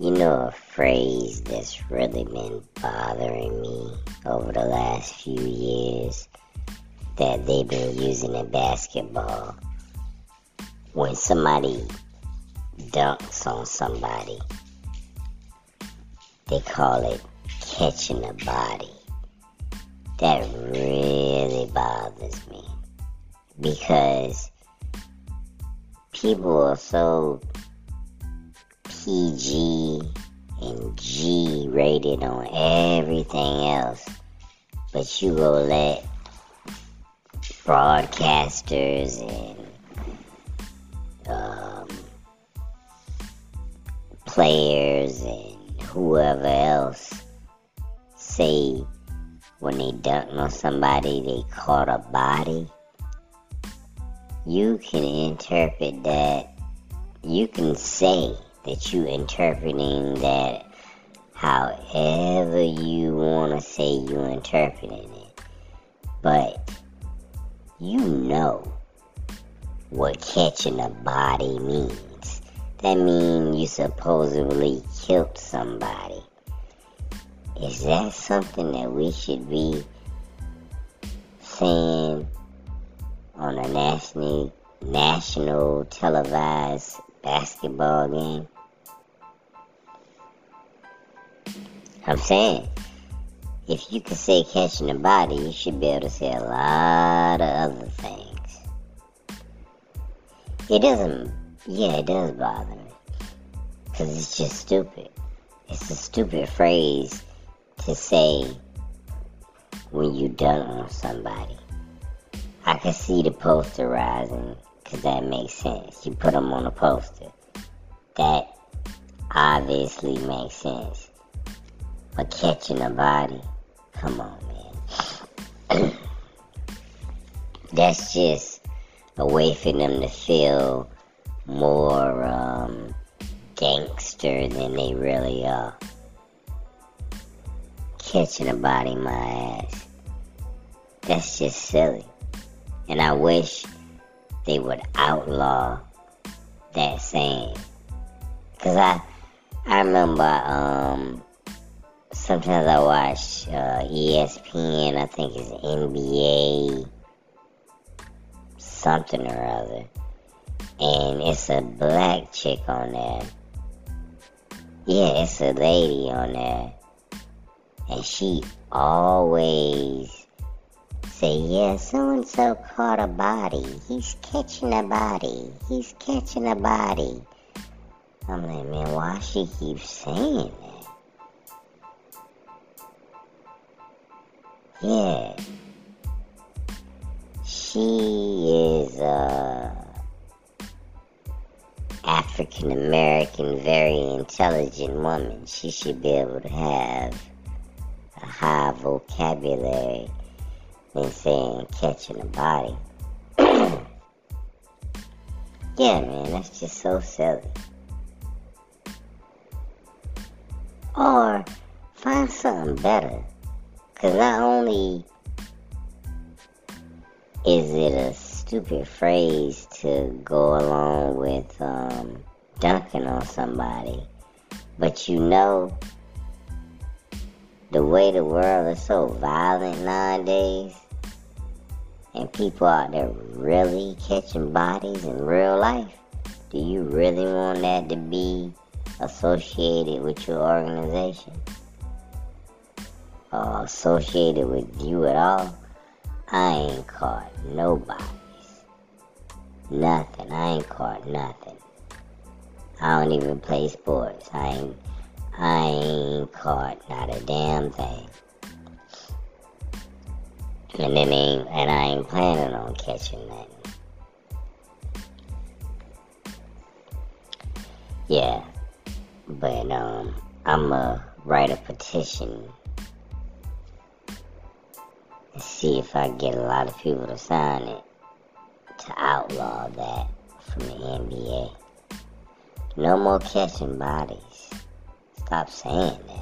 You know a phrase that's really been bothering me over the last few years that they've been using in basketball. When somebody dunks on somebody, they call it catching a body. That really bothers me because people are so PG and G rated on everything else, but you go let broadcasters and um, players and whoever else say when they dunk on somebody they caught a body. You can interpret that. You can say that you interpreting that however you want to say you interpreting it. But you know what catching a body means. That means you supposedly killed somebody. Is that something that we should be saying on a national national televised basketball game? I'm saying, if you can say catching a body, you should be able to say a lot of other things. It doesn't, yeah, it does bother me. Because it's just stupid. It's a stupid phrase to say when you done on somebody. I can see the posterizing because that makes sense. You put them on a poster. That obviously makes sense. But catching a body, come on, man. That's just a way for them to feel more um, gangster than they really are. Catching a body, my ass. That's just silly. And I wish they would outlaw that saying. Cause I, I remember, um, sometimes I watch uh, ESPN. I think it's NBA something or other, and it's a black chick on there. Yeah, it's a lady on there, and she always say, "Yeah, so and so caught a body. He's catching a body. He's catching a body." I'm like, man, why she keep saying that? Yeah. She is uh, a African American, very intelligent woman. She should be able to have a high vocabulary than saying catching a body. yeah, man, that's just so silly. Or find something better. Because not only is it a stupid phrase to go along with um, dunking on somebody, but you know the way the world is so violent nowadays, and people out there really catching bodies in real life, do you really want that to be associated with your organization? Uh, associated with you at all, I ain't caught nobody's. Nothing. I ain't caught nothing. I don't even play sports. I ain't I ain't caught not a damn thing. And then ain't and I ain't planning on catching nothing. Yeah. But um I'ma write a petition see if I get a lot of people to sign it to outlaw that from the NBA. No more catching bodies. Stop saying that.